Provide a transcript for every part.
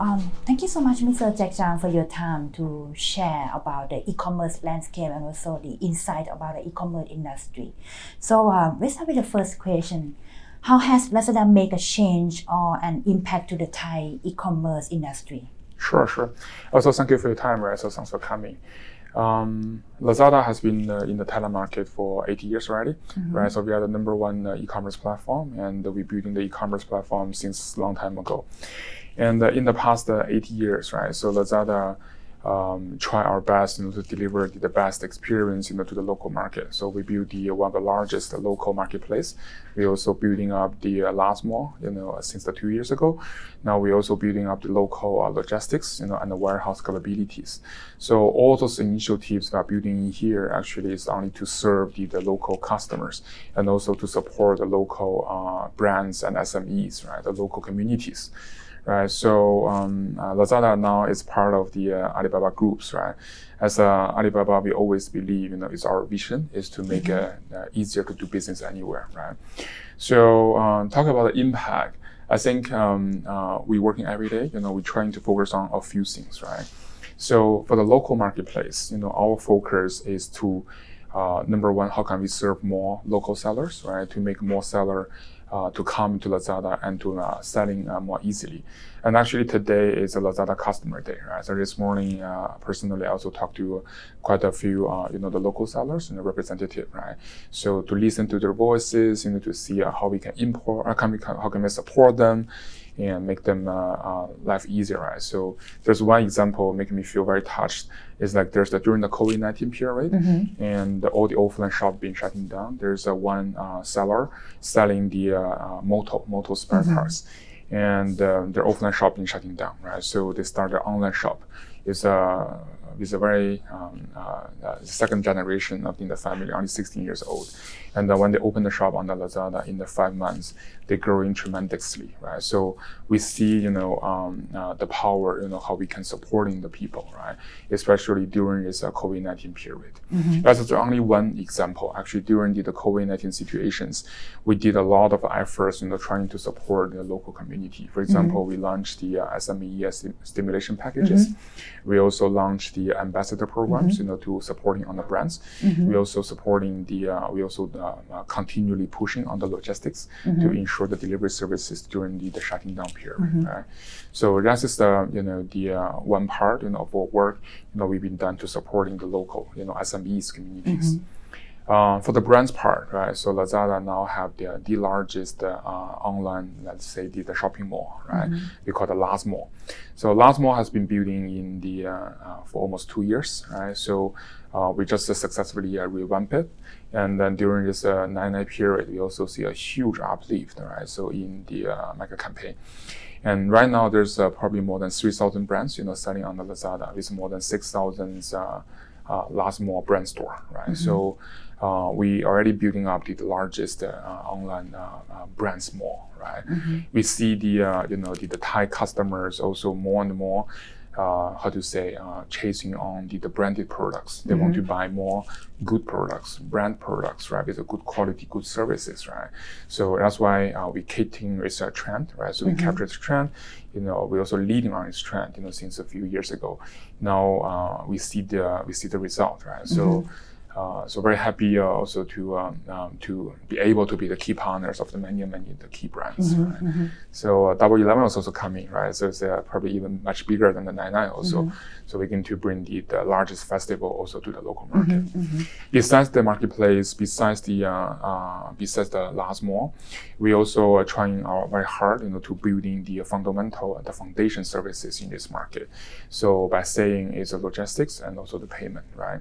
Um, thank you so much, Mr. Jack Zhang, for your time to share about the e-commerce landscape and also the insight about the e-commerce industry. So um, let's start with the first question. How has Lazada made a change or an impact to the Thai e-commerce industry? Sure, sure. Also, thank you for your time, right? So thanks for coming. Um, Lazada has been uh, in the Thailand market for 80 years already, mm-hmm. right? So we are the number one uh, e-commerce platform, and we're building the e-commerce platform since a long time ago. And uh, in the past uh, 80 years, right? So Lazada um, try our best you know, to deliver the best experience you know, to the local market. So we build the one of the largest local marketplace. We also building up the uh, LazMall, you know, since the two years ago. Now we're also building up the local uh, logistics, you know, and the warehouse capabilities. So all those initiatives are building in here actually is only to serve the, the local customers and also to support the local uh, brands and SMEs, right, the local communities right? So um, uh, Lazada now is part of the uh, Alibaba groups, right? As uh, Alibaba, we always believe, you know, it's our vision is to make it mm-hmm. uh, easier to do business anywhere, right? So um, talk about the impact. I think um, uh, we're working every day. You know, we're trying to focus on a few things, right? So for the local marketplace, you know, our focus is to uh, number one, how can we serve more local sellers, right? To make more seller to come to Lazada and to uh, selling uh, more easily. And actually today is a Lazada customer day, right? So this morning, uh, personally, I also talked to quite a few, uh, you know, the local sellers and the representative, right? So to listen to their voices, you know, to see uh, how we can import, how can we, how can we support them, and make them uh, uh, life easier, right? So there's one example making me feel very touched is like there's the during the COVID-19 period mm-hmm. and all the offline shop being shutting down. There's a one uh, seller selling the uh, uh, moto moto spare mm-hmm. parts, and um, their offline shop being shutting down, right? So they started an online shop. It's a is a very um, uh, uh, second generation of in the family, only 16 years old. And uh, when they open the shop on the Lazada in the five months, they're growing tremendously, right? So we see, you know, um, uh, the power, you know, how we can supporting the people, right? Especially during this uh, COVID-19 period. Mm-hmm. That's only one example. Actually, during the, the COVID-19 situations, we did a lot of efforts, you know, trying to support the local community. For example, mm-hmm. we launched the uh, SME stimulation packages. Mm-hmm. We also launched the ambassador programs, mm-hmm. you know, to supporting on the brands. Mm-hmm. We also supporting the, uh, we also uh, continually pushing on the logistics mm-hmm. to ensure the delivery services during the, the shutting down period. Mm-hmm. Right? So that is just the, you know, the uh, one part, you know, of work, you know, we've been done to supporting the local, you know, SMEs communities. Mm-hmm. Uh, for the brands part, right? So Lazada now have the, the largest uh, online, let's say, the, the shopping mall, right? Mm-hmm. We call it LazMall. So LazMall has been building in the uh, uh for almost two years, right? So uh, we just successfully revamped it, and then during this uh, nine-nine period, we also see a huge uplift, right? So in the mega campaign. And right now, there's probably more than 3,000 brands, you know, selling on the Lazada with more than 6,000 uh, LazMall brand store, right? Mm-hmm. So uh, we already building up the, largest uh, online brands mall, right? Mm-hmm. We see the you know the, the Thai customers also more and more uh, how to say, uh, chasing on the, the branded products. They mm-hmm. want to buy more good products, brand products, right, with a good quality, good services, right? So that's why uh, we catering is a trend, right? So mm-hmm. we capture this trend. You know, we also leading on this trend, you know, since a few years ago. Now uh, we see the we see the result, right? So. Mm-hmm uh, so very happy uh, also to um, um, to be able to be the key partners of the many many the key brands. Mm-hmm, right? mm-hmm. So uh, Double Eleven is also coming, right? So it's uh, probably even much bigger than the Nine Nine also. Mm-hmm. So we're going to bring the, the largest festival also to the local mm-hmm, market. Mm-hmm. Besides the marketplace, besides the uh, uh, besides the LazMall, we also are trying our very hard, you know, to building the fundamental the foundation services in this market. So by saying it's the logistics and also the payment, right?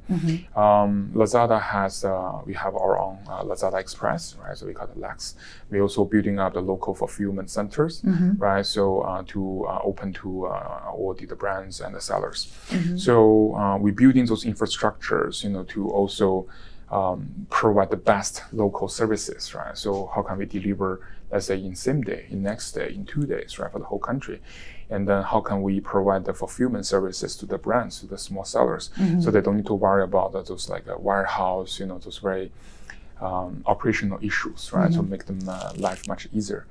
Um, Lazada has uh, we have our own uh, Lazada Express, right? So we call it Lex. We're also building up the local fulfillment centers, mm-hmm. right? So uh, to uh, open to uh, all the, the, brands and the sellers. Mm-hmm. So we're building those infrastructures, you know, to also um, provide the best local services, right? So how can we deliver, let's say, in same day, in next day, in two days, right, for the whole country? And then how can we provide the fulfillment services to the brands, to the small sellers, so they don't need to worry about those like a warehouse, you know, those very um, operational issues, right? To make them uh, life much easier.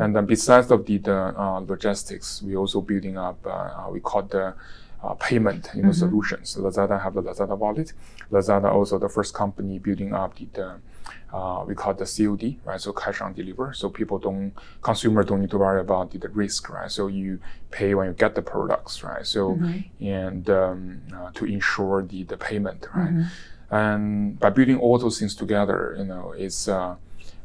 And then besides of the, the uh, logistics, we also building up, uh, uh, we call the uh, payment you know, solutions. So Lazada have the Lazada wallet. Lazada also the first company building up the, the uh, we call it the COD, right? So cash on deliver. So people don't, consumer don't need to worry about the, the risk, right? So you pay when you get the products, right? So and um, uh, to ensure the the payment, right? And by building all those things together, you know, it's uh,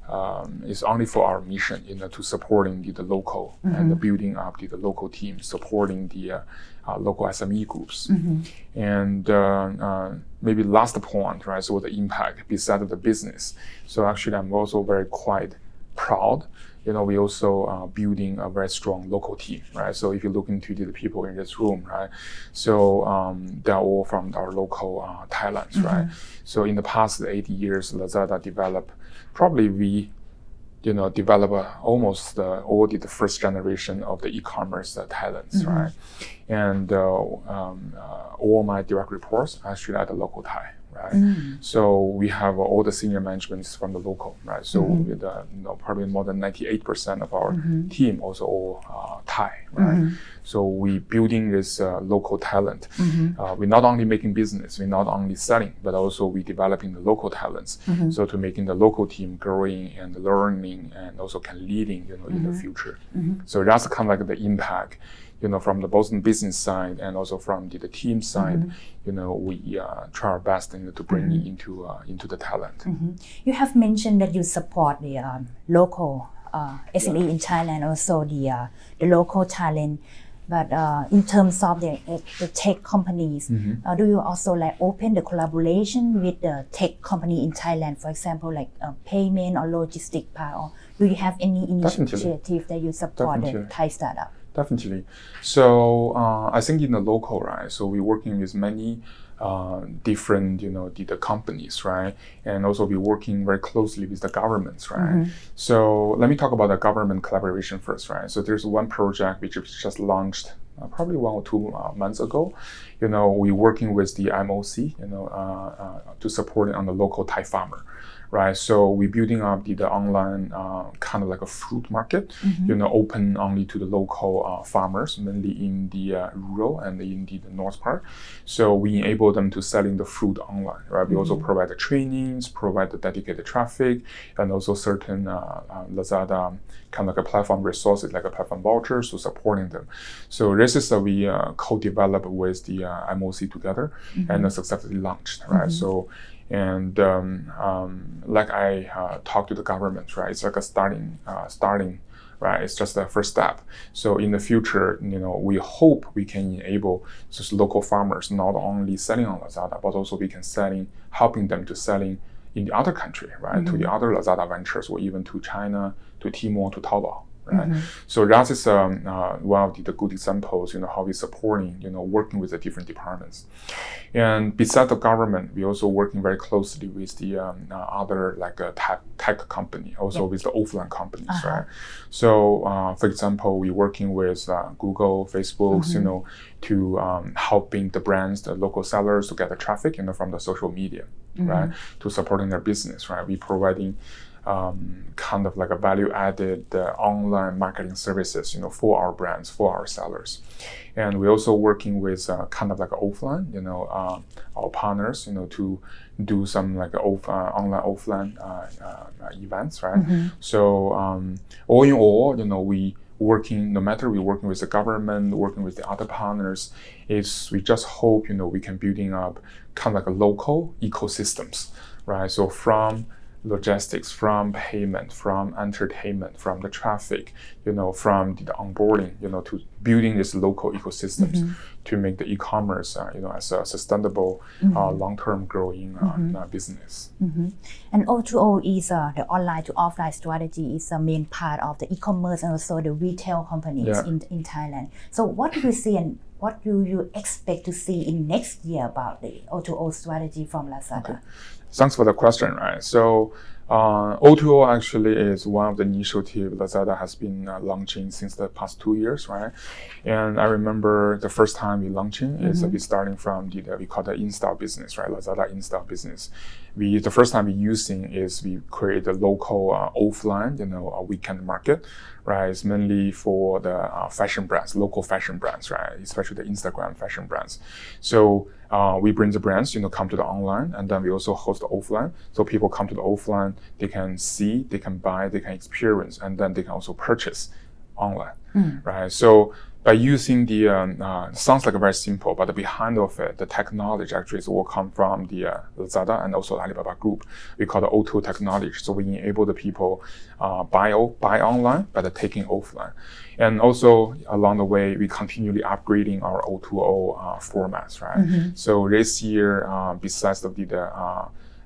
um, is only for our mission, you know, to supporting the, the local and the building up the, the local team, supporting the uh, uh, local SME groups. And uh, uh, maybe last point, right? So the impact besides the business. So actually, I'm also very quite proud. You know, we also uh, building a very strong local team, right? So if you look into the people in this room, right? So um, they're all from our local uh, Thailand, right? So in the past 80 years, Lazada developed probably we you know, develop uh, almost uh, all the, first generation of the e-commerce uh, talents, right? And uh, um, uh, all my direct reports actually at the local Thai, right? So we have uh, all the senior managements from the local, right? So with, uh, you know, probably more than 98% of our team also all uh, Thai, right? So we building this uh, local talent. Uh, we're not only making business, we're not only selling, but also we developing the local talents. So to making the local team growing and learning and also can leading, you know, in the future. So that's kind of like the impact, you know, from the both the business side and also from the, the team side. You know, we uh, try our best you know, to bring it into uh, into the talent. You have mentioned that you support the um, local uh, SME in Thailand, also the uh, the local talent. But uh, in terms of the, the tech companies, uh, do you also like open the collaboration with the tech company in Thailand, for example, like uh, payment or logistic part, or do you have any initiative that you support the Thai startup? Definitely. So uh, I think in the local, right? So we're working with many uh, different, you know, the, the companies, right? And also we're working very closely with the governments, right? So let me talk about the government collaboration first, right? So there's one project which was just launched uh, probably one or two uh, months ago. You know, we're working with the MOC, you know, uh, uh, to support it on the local Thai farmer right? So we're building up the, the online uh, kind of like a fruit market, you know, open only to the local uh, farmers, mainly in the uh, rural and in the, the north part. So we enable them to selling the fruit online, right? We also provide the trainings, provide the dedicated traffic, and also certain uh, uh, Lazada kind of like a platform resources, like a platform vouchers, to supporting them. So this is that we uh, co-develop with the uh, MOC together and uh, successfully launched, right? So and um, um, like I uh, talked to the government, right? It's like a starting, uh, starting, right? It's just the first step. So in the future, you know, we hope we can enable just local farmers not only selling on Lazada, but also we can selling, helping them to selling in the other country, right? To the other Lazada ventures, or even to China, to Tmall, to Taobao. Right. So that is um, uh, one of the, the good examples, you know, how we're supporting, you know, working with the different departments. And besides the government, we're also working very closely with the um, uh, other like uh, tech, tech company, also with the offline companies, right? So, uh, for example, we're working with uh, Google, Facebook, you know, to um, helping the brands, the local sellers to get the traffic, you know, from the social media, right? To supporting their business, right? We providing um, kind of like a value added uh, online marketing services, you know, for our brands, for our sellers. And we're also working with uh, kind of like offline, you know, uh, our partners, you know, to do some like off, uh, online offline uh, uh, events, right? So um, all in all, you know, we working no matter we're working with the government, working with the other partners, is we just hope you know we can building up kind of like a local ecosystems, right? So from logistics, from payment, from entertainment, from the traffic, you know, from the onboarding, you know, to building this local ecosystems to make the e-commerce, uh, you know, as a sustainable, uh, long-term growing uh, uh, business. And O2O is uh, the online to offline strategy is a main part of the e-commerce and also the retail companies Yeah. in, in Thailand. So what do you see and what do you expect to see in next year about the O2O strategy from Lazada? Thanks for the question, right? So, uh, O2O actually is one of the initiatives Lazada has been uh, launching since the past two years, right? And I remember the first time we launching is uh, we starting from the we call the install business, right? Lazada install business. We the first time we using is we create a local uh, offline, you know, a weekend market, right? It's mainly for the uh, fashion brands, local fashion brands, right? Especially the Instagram fashion brands. So uh, we bring the brands, you know, come to the online, and then we also host the offline. So people come to the offline, they can see, they can buy, they can experience, and then they can also purchase online, right? So by using the um, uh, sounds like very simple, but the behind of it, the technology actually is all come from the uh, Lazada and also the Alibaba Group. We call the O2 technology. So we enable the people uh, buy o- buy online, but taking offline. And also along the way, we continually upgrading our O2O uh, formats, right? So this year, uh, besides the, the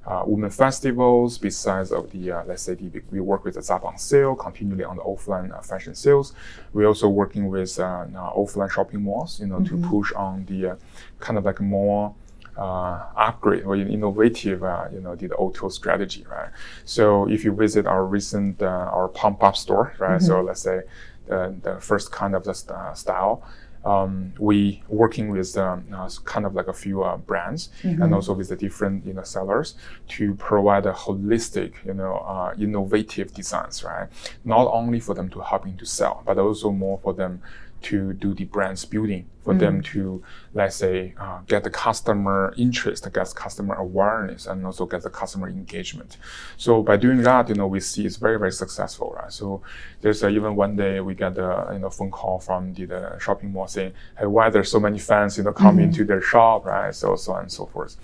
uh, women festivals, besides of the, uh, let's say, the, we work with the Zabang sale, continually on the offline uh, fashion sales. We're also working with uh, uh, offline shopping malls, you know, to push on the uh, kind of like more uh, upgrade or innovative, uh, you know, the, the O2O strategy, right? So if you visit our recent, uh, our pop up store, right? So let's say the, the first kind of the st- style, um, we working with um, uh, kind of like a few uh, brands and also with the different you know sellers to provide a holistic you know uh, innovative designs right? Not only for them to helping to sell but also more for them to do the brands building for them to let's say uh, get the customer interest get customer awareness and also get the customer engagement. So by doing that you know we see it's very very successful right? So there's uh, even one day we get a you know phone call from the, the shopping mall saying hey why there's so many fans you know come into their shop right? So so on and so forth.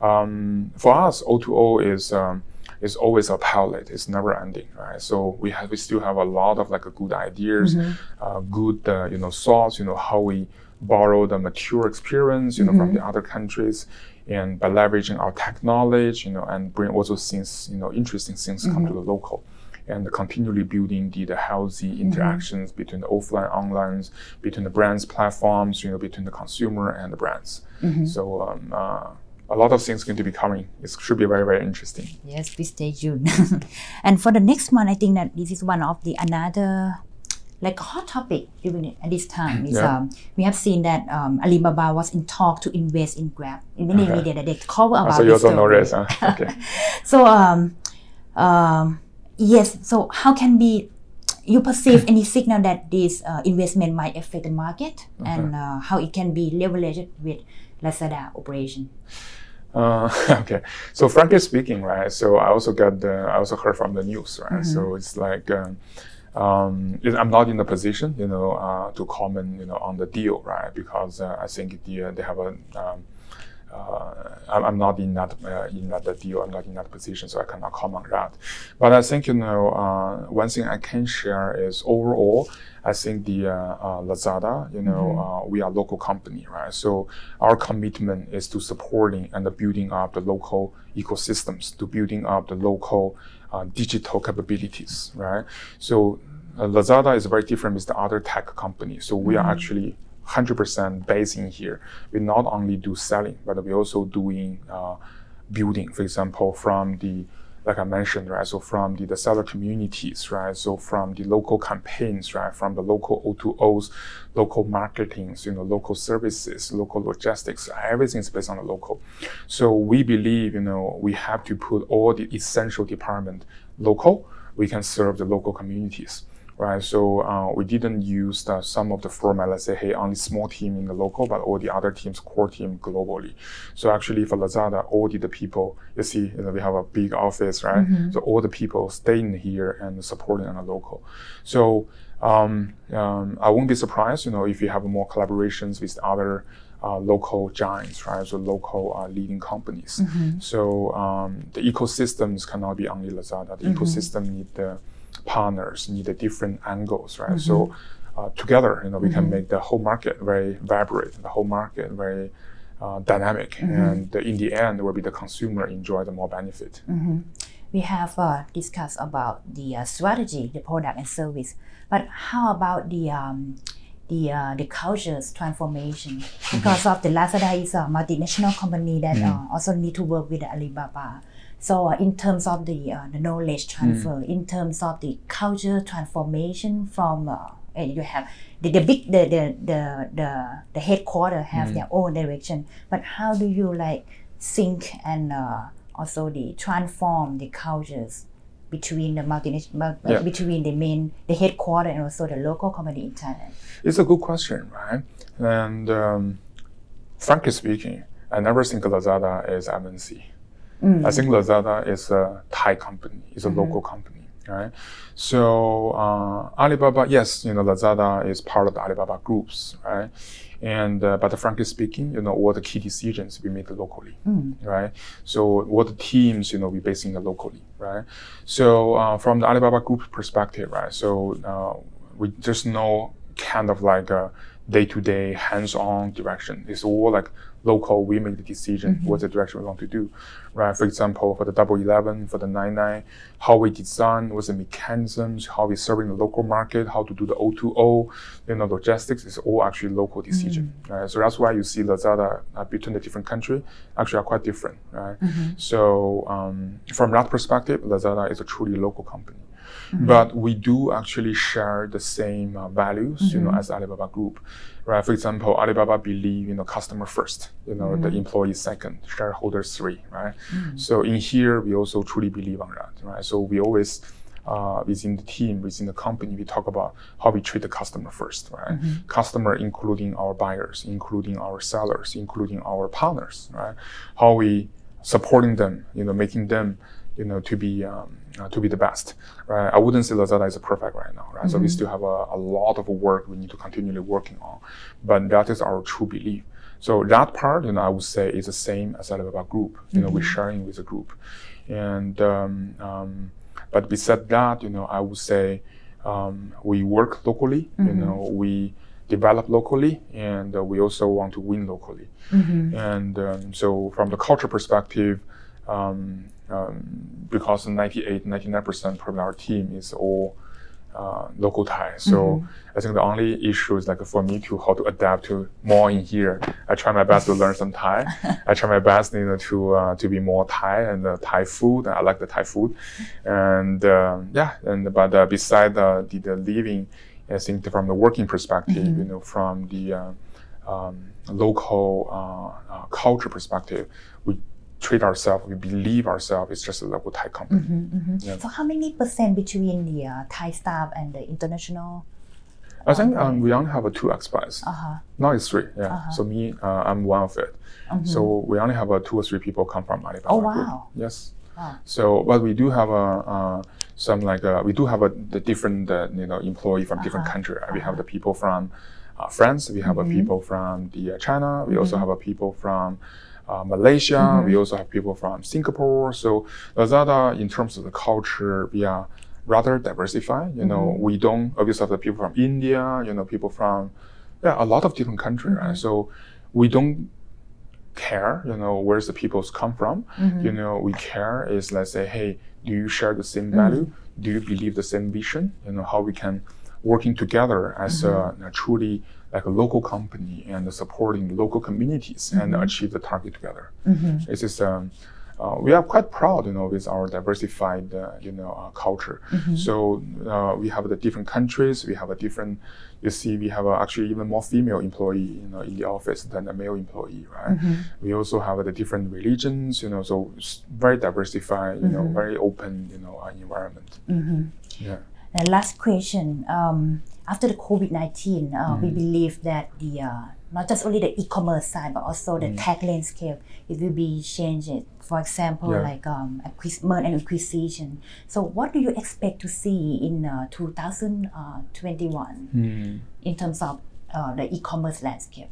Um, for us o2o is um, is always a palette. It's never ending, right? So we have we still have a lot of like good ideas, uh, good uh, you know thoughts. You know how we borrow the mature experience, you know, from the other countries, and by leveraging our tech knowledge, you know, and bring also things, you know, interesting things come to the local. And continually building the, the healthy interactions between the offline, online, between the brands, platforms, you know, between the consumer and the brands. So um, uh, a lot of things going to be coming. It should be very, very interesting. Yes, please stay tuned. and for the next one, I think that this is one of the another like hot topic during at this time is Yeah. um, we have seen that um, Alibaba was in talk to invest in Grab. In many Okay. media that they cover about so you also know this, huh? Okay. So um, um, yes. So how can be you perceive any signal that this uh, investment might affect the market and uh, how it can be leveraged with Lazada operation? Uh, okay. So frankly speaking, right? So I also got the, I also heard from the news, right? So it's like, um, um, it- I'm not in the position, you know, uh, to comment, you know, on the deal, right? Because uh, I think the, uh, they have a, um, uh, I'm, I'm not in that uh, in that deal. I'm not in that position, so I cannot comment on that. But I think you know uh, one thing I can share is overall, I think the uh, uh, Lazada, you know, uh, we are a local company, right? So our commitment is to supporting and the building up the local ecosystems, to building up the local uh, digital capabilities, right? So uh, Lazada is very different with the other tech companies. So we are actually 100% based in here. We not only do selling, but we also doing uh, building. For example, from the like I mentioned, right? So from the, the seller communities, right? So from the local campaigns, right? From the local O2Os, local marketings, you know, local services, local logistics, everything is based on the local. So we believe, you know, we have to put all the essential department local. We can serve the local communities right? So uh, we didn't use the, some of the format, let's say, hey, only small team in the local, but all the other teams, core team globally. So actually for Lazada, all the, the people, you see, you know, we have a big office, right? So all the people staying here and supporting on the local. So um, um, I won't be surprised, you know, if you have more collaborations with other uh, local giants, right? So local uh, leading companies. So um, the ecosystems cannot be only Lazada. The ecosystem need the partners, need the different angles, right? So uh, together, you know, we can make the whole market very vibrant, the whole market very uh, dynamic, and in the end, will be the consumer enjoy the more benefit. we have uh, discussed about the uh, strategy, the product and service, but how about the um, the uh, the culture's transformation? Because of the Lazada is a multinational company that uh, also need to work with Alibaba. So uh, in terms of the uh, the knowledge transfer, in terms of the culture transformation from uh, and you have the, the big the the the the, the headquarter have their own direction, but how do you like sync and uh, also the transform the cultures between the multinational Yeah. between the main the headquarter and also the local company in Thailand? It's a good question, right? And um, frankly speaking, I never think Lazada is MNC. I think Lazada is a Thai company, it's a local company, right? So uh, Alibaba, yes, you know, Lazada is part of the Alibaba groups, right? And uh, but frankly speaking, you know, all the key decisions we make locally, right? So all the teams, you know, we basing it locally, right? So uh, from the Alibaba group perspective, right? So uh, we just know kind of like a day-to-day hands-on direction. It's all like local. We make the decision what's the direction we want to do, right? For example, for the Double Eleven, for the Nine Nine, how we design, what's the mechanisms, how we serving the local market, how to do the O2O, you know, logistics is all actually local decision, right? So that's why you see Lazada uh, between the different country actually are quite different, right? So um, from that perspective, Lazada is a truly local company. But we do actually share the same uh, values, you know, as Alibaba Group, right? For example, Alibaba believe, you know, customer first, you know, the employee second, shareholders three, right? So in here, we also truly believe on that, right? So we always uh, within the team, within the company, we talk about how we treat the customer first, right? Customer, including our buyers, including our sellers, including our partners, right? How we supporting them, you know, making them, you know, to be um, uh, to be the best, right? I wouldn't say Lazada is perfect right now, right? So we still have a, a lot of work we need to continually working on, but that is our true belief. So that part, you know, I would say is the same as Alibaba Group. You know, we're sharing with the group, and um, um, but beside that, you know, I would say um, we work locally. You know, we develop locally, and uh, we also want to win locally. And um, so, from the culture perspective, um, because 98, 99% probably our team is all uh, local Thai. So I think the only issue is like for me to how to adapt to more in here. I try my best to learn some Thai. I try my best, you know, to uh, to be more Thai and uh, Thai food. I like the Thai food, and um yeah. And but uh, beside the, the the living, I think from the working perspective, you know, from the uh, um, local uh, uh, culture perspective, we treat ourselves, we believe ourselves is just a local Thai company. Yeah. So how many percent between the uh, Thai staff and the international? I think um, we only have uh, two expats. Uh-huh. Now it's three. Yeah. Uh-huh. So me, uh, I'm one of it. So we only have uh, two or three people come from Alibaba. Oh, Group. wow. Yes. Wow. So, but we do have a uh, some like uh, we do have a the different uh, you know employee from different country. right? We have the people from uh, France. We have a people from the uh, China. We also have a people from uh, Malaysia. We mm-hmm. also have people from Singapore. So Lazada, in terms of the culture, we are rather diversified. You know, mm-hmm. we don't obviously have the people from India. You know, people from yeah a lot of different countries. Right? Mm-hmm. So we don't care, you know, where's the people's come from. You know, we care is let's say, hey, do you share the same value? Do you believe the same vision? You know, how we can working together as a, a truly like a local company and supporting local communities and achieve the target together. This is um, uh, we are quite proud, you know, with our diversified, uh, you know, uh, culture. So uh, we have the different countries. We have a different. You see, we have uh, actually even more female employee, you know, in the office than a male employee, right? We also have the different religions, you know, so very diversified, you know, very open, you know, uh, environment. Yeah. And last question. Um, after the COVID 19, uh, we believe that the uh, not just only the e-commerce side, but also the tech landscape, it will be changed. For example, Yeah. like um, merge and acquisition. So, what do you expect to see in uh, 2021 in terms of uh, the e-commerce landscape?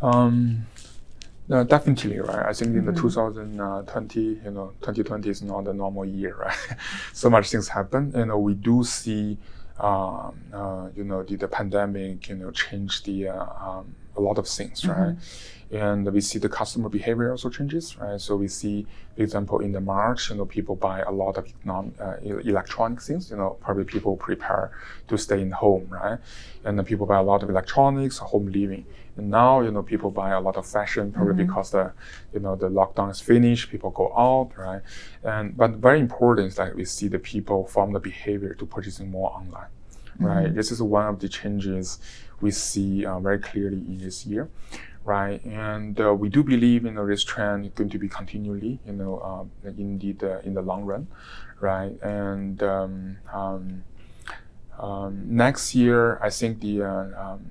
Um, uh, definitely, right? I think in the 2020, you know, 2020 is not a normal year, right? so much things happen. You know, we do see um, uh, you know, the, the pandemic, you know, change the uh, um, a lot of things, right? Mm-hmm. And we see the customer behavior also changes, right? So we see, for example, in the March, you know, people buy a lot of economic, uh, electronic things. You know, probably people prepare to stay in home, right? And people buy a lot of electronics, home living. And now, you know, people buy a lot of fashion probably mm-hmm. because the, you know, the lockdown is finished. People go out, right? And but very important is that we see the people from the behavior to purchasing more online, right? Mm-hmm. This is one of the changes we see uh, very clearly in this year, right? And uh, we do believe, you know, this trend is going to be continually, you know, um, in the, the in the long run, right? And um, um, um, next year, I think the uh, um,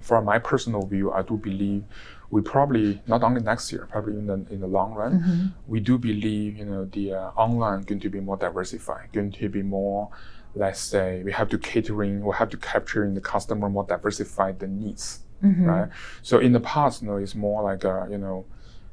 from my personal view, I do believe we probably not only next year, probably in the in the long run, we do believe you know the uh, online going to be more diversified, going to be more. Let's say we have to catering, we have to capturing the customer more diversified the needs, mm-hmm. right? So in the past, you know, it's more like a you know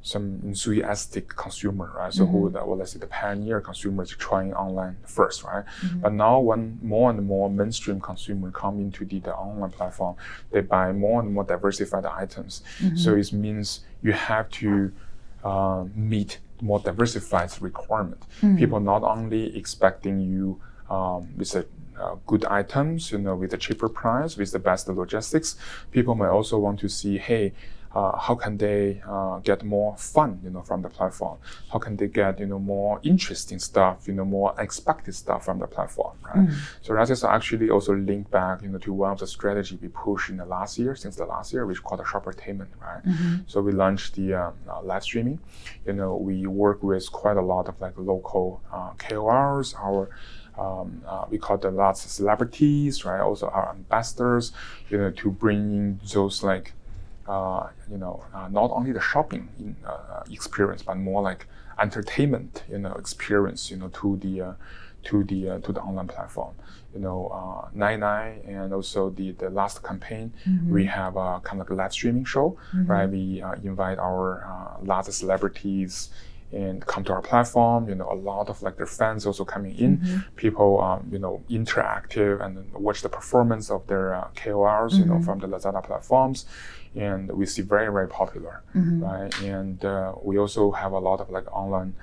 some enthusiastic consumer, right? So who, mm-hmm. the, well, let's say the pioneer consumers trying online first, right? Mm-hmm. But now when more and more mainstream consumer come into the, the online platform, they buy more and more diversified items. So it means you have to uh, meet more diversified requirement. People not only expecting you um, with a uh, good items, you know, with a cheaper price, with the best logistics. People may also want to see, hey, uh, how can they uh, get more fun, you know, from the platform? How can they get, you know, more interesting stuff, you know, more expected stuff from the platform, right? So that is actually also linked back, you know, to one of the strategy we pushed in the last year, since the last year, which called the shoppertainment, right? So we launched the uh, uh, live streaming. You know, we work with quite a lot of like local uh, KOLs, our um, uh, we call them lots of celebrities, right? Also our ambassadors, you know, to bring in those like, uh, you know, uh, not only the shopping in, uh, experience, but more like entertainment, you know, experience, you know, to the uh, to the uh, to the online platform. You know, uh, Nine Nine and also the the last campaign, we have a kind of like a live streaming show, right? We uh, invite our uh, lots of celebrities and come to our platform. You know, a lot of like their fans also coming in. People, um, you know, interactive and watch the performance of their uh, KOLs, you know, from the Lazada platforms, and we see very very popular, right? And uh, we also have a lot of like online.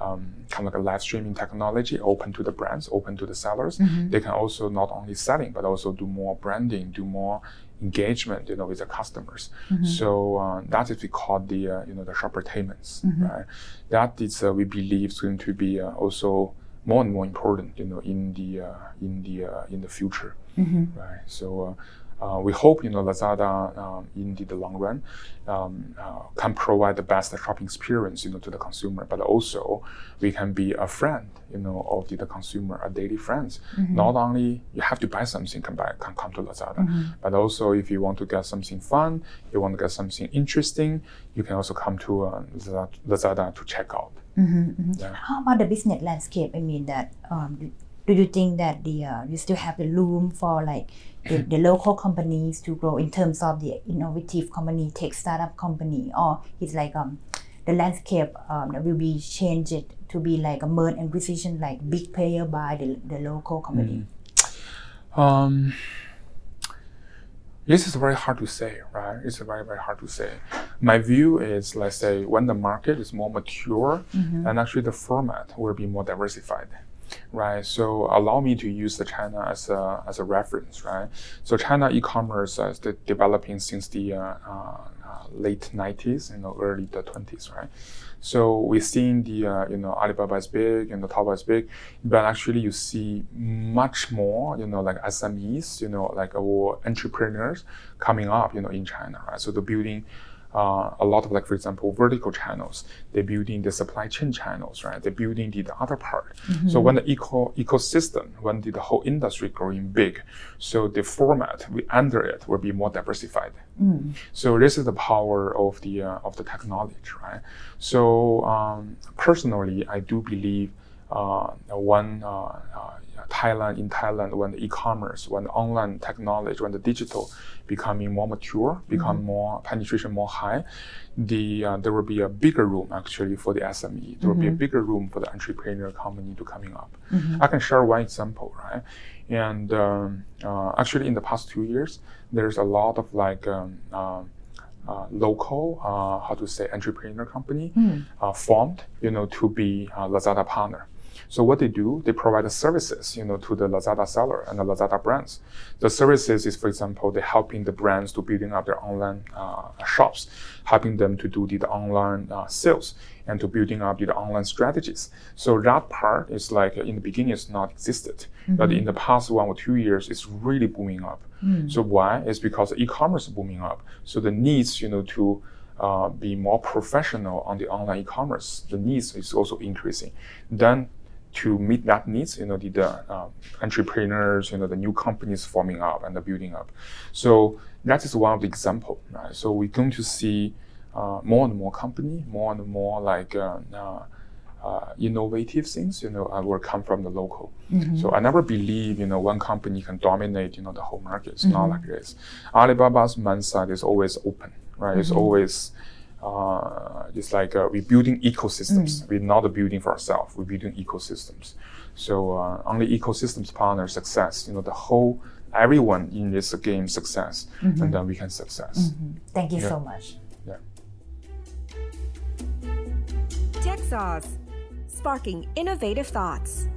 Um, kind of like a live streaming technology open to the brands, open to the sellers. They can also not only selling but also do more branding, do more engagement, you know, with the customers. So uh, that is we call the uh, you know the shoppertainments, right? That is uh, we believe is going to be uh, also more and more important, you know, in the uh, in the uh, in the future, right? So. Uh, we hope you know Lazada um, in the, the long run um, uh, can provide the best shopping experience you know to the consumer, but also we can be a friend you know of the, the consumer, a daily friends. Not only you have to buy something can buy can come to Lazada, but also if you want to get something fun, you want to get something interesting, you can also come to uh, Lazada, to check out. Yeah. How about the business landscape? I mean that um, do- you think that the uh, you still have the room for like the, the local companies to grow in terms of the innovative company, tech startup company, or it's like um the landscape um, that will be changed to be like a merge and acquisition like big player by the, the local company. Um, this is very hard to say, right? It's very, very hard to say. My view is, let's say, when the market is more mature, and actually the format will be more diversified, right? So allow me to use the China as a, as a reference, right? So China e-commerce is de- developing since the uh, uh, late 90s, you know, early the 20s, right? So we've seen the, uh, you know, Alibaba is big and the Taobao is big, but actually you see much more, you know, like SMEs, you know, like or entrepreneurs coming up, you know, in China, right? So they're building uh, a lot of like, for example, vertical channels. They're building the supply chain channels, right? They're building the, the other part. So when the eco ecosystem, when the, the whole industry growing big, so the format we, under it will be more diversified. So this is the power of the uh, of the technology, right? So um, personally, I do believe uh, one uh, uh, Thailand, in Thailand, when the e-commerce, when the online technology, when the digital becoming more mature, become mm-hmm. more penetration more high, the uh, there will be a bigger room actually for the SME. There will be a mm-hmm. bigger room for the entrepreneur company to coming up. Mm-hmm. I can share one example, right? And um, uh, actually, in the past two years, there's a lot of like um, uh, uh, local, uh, how to say, entrepreneur company mm. formed, you know, to be Lazada partner. So what they do, they provide the services, you know, to the Lazada seller and the Lazada brands. The services is, for example, they're helping the brands to building up their online uh, shops, helping them to do the, the online uh, sales and to building up the online strategies. So that part is like in the beginning it's not existed, mm-hmm. but in the past one or two years it's really booming up. Mm. So why? It's because e-commerce is booming up. So the needs, you know, to uh, be more professional on the online e-commerce, the needs is also increasing. Then to meet that needs, you know, the, the uh, entrepreneurs, you know, the new companies forming up and the building up. So that is one of the example. Right? So we're going to see uh, more and more company, more and more like uh, uh, uh innovative things, you know, uh, will come from the local. Mm-hmm. So I never believe, you know, one company can dominate, you know, the whole market. It's mm-hmm. not like this. Alibaba's mindset is always open, right? Mm-hmm. It's always uh, it's like uh, we're building ecosystems. Mm. We're not building for ourselves. We're building ecosystems. So uh, only ecosystems partner success. You know the whole everyone in this game success, mm-hmm. and then we can success. Mm-hmm. Thank you yeah. so much. Yeah. Tech Sauce, sparking innovative thoughts.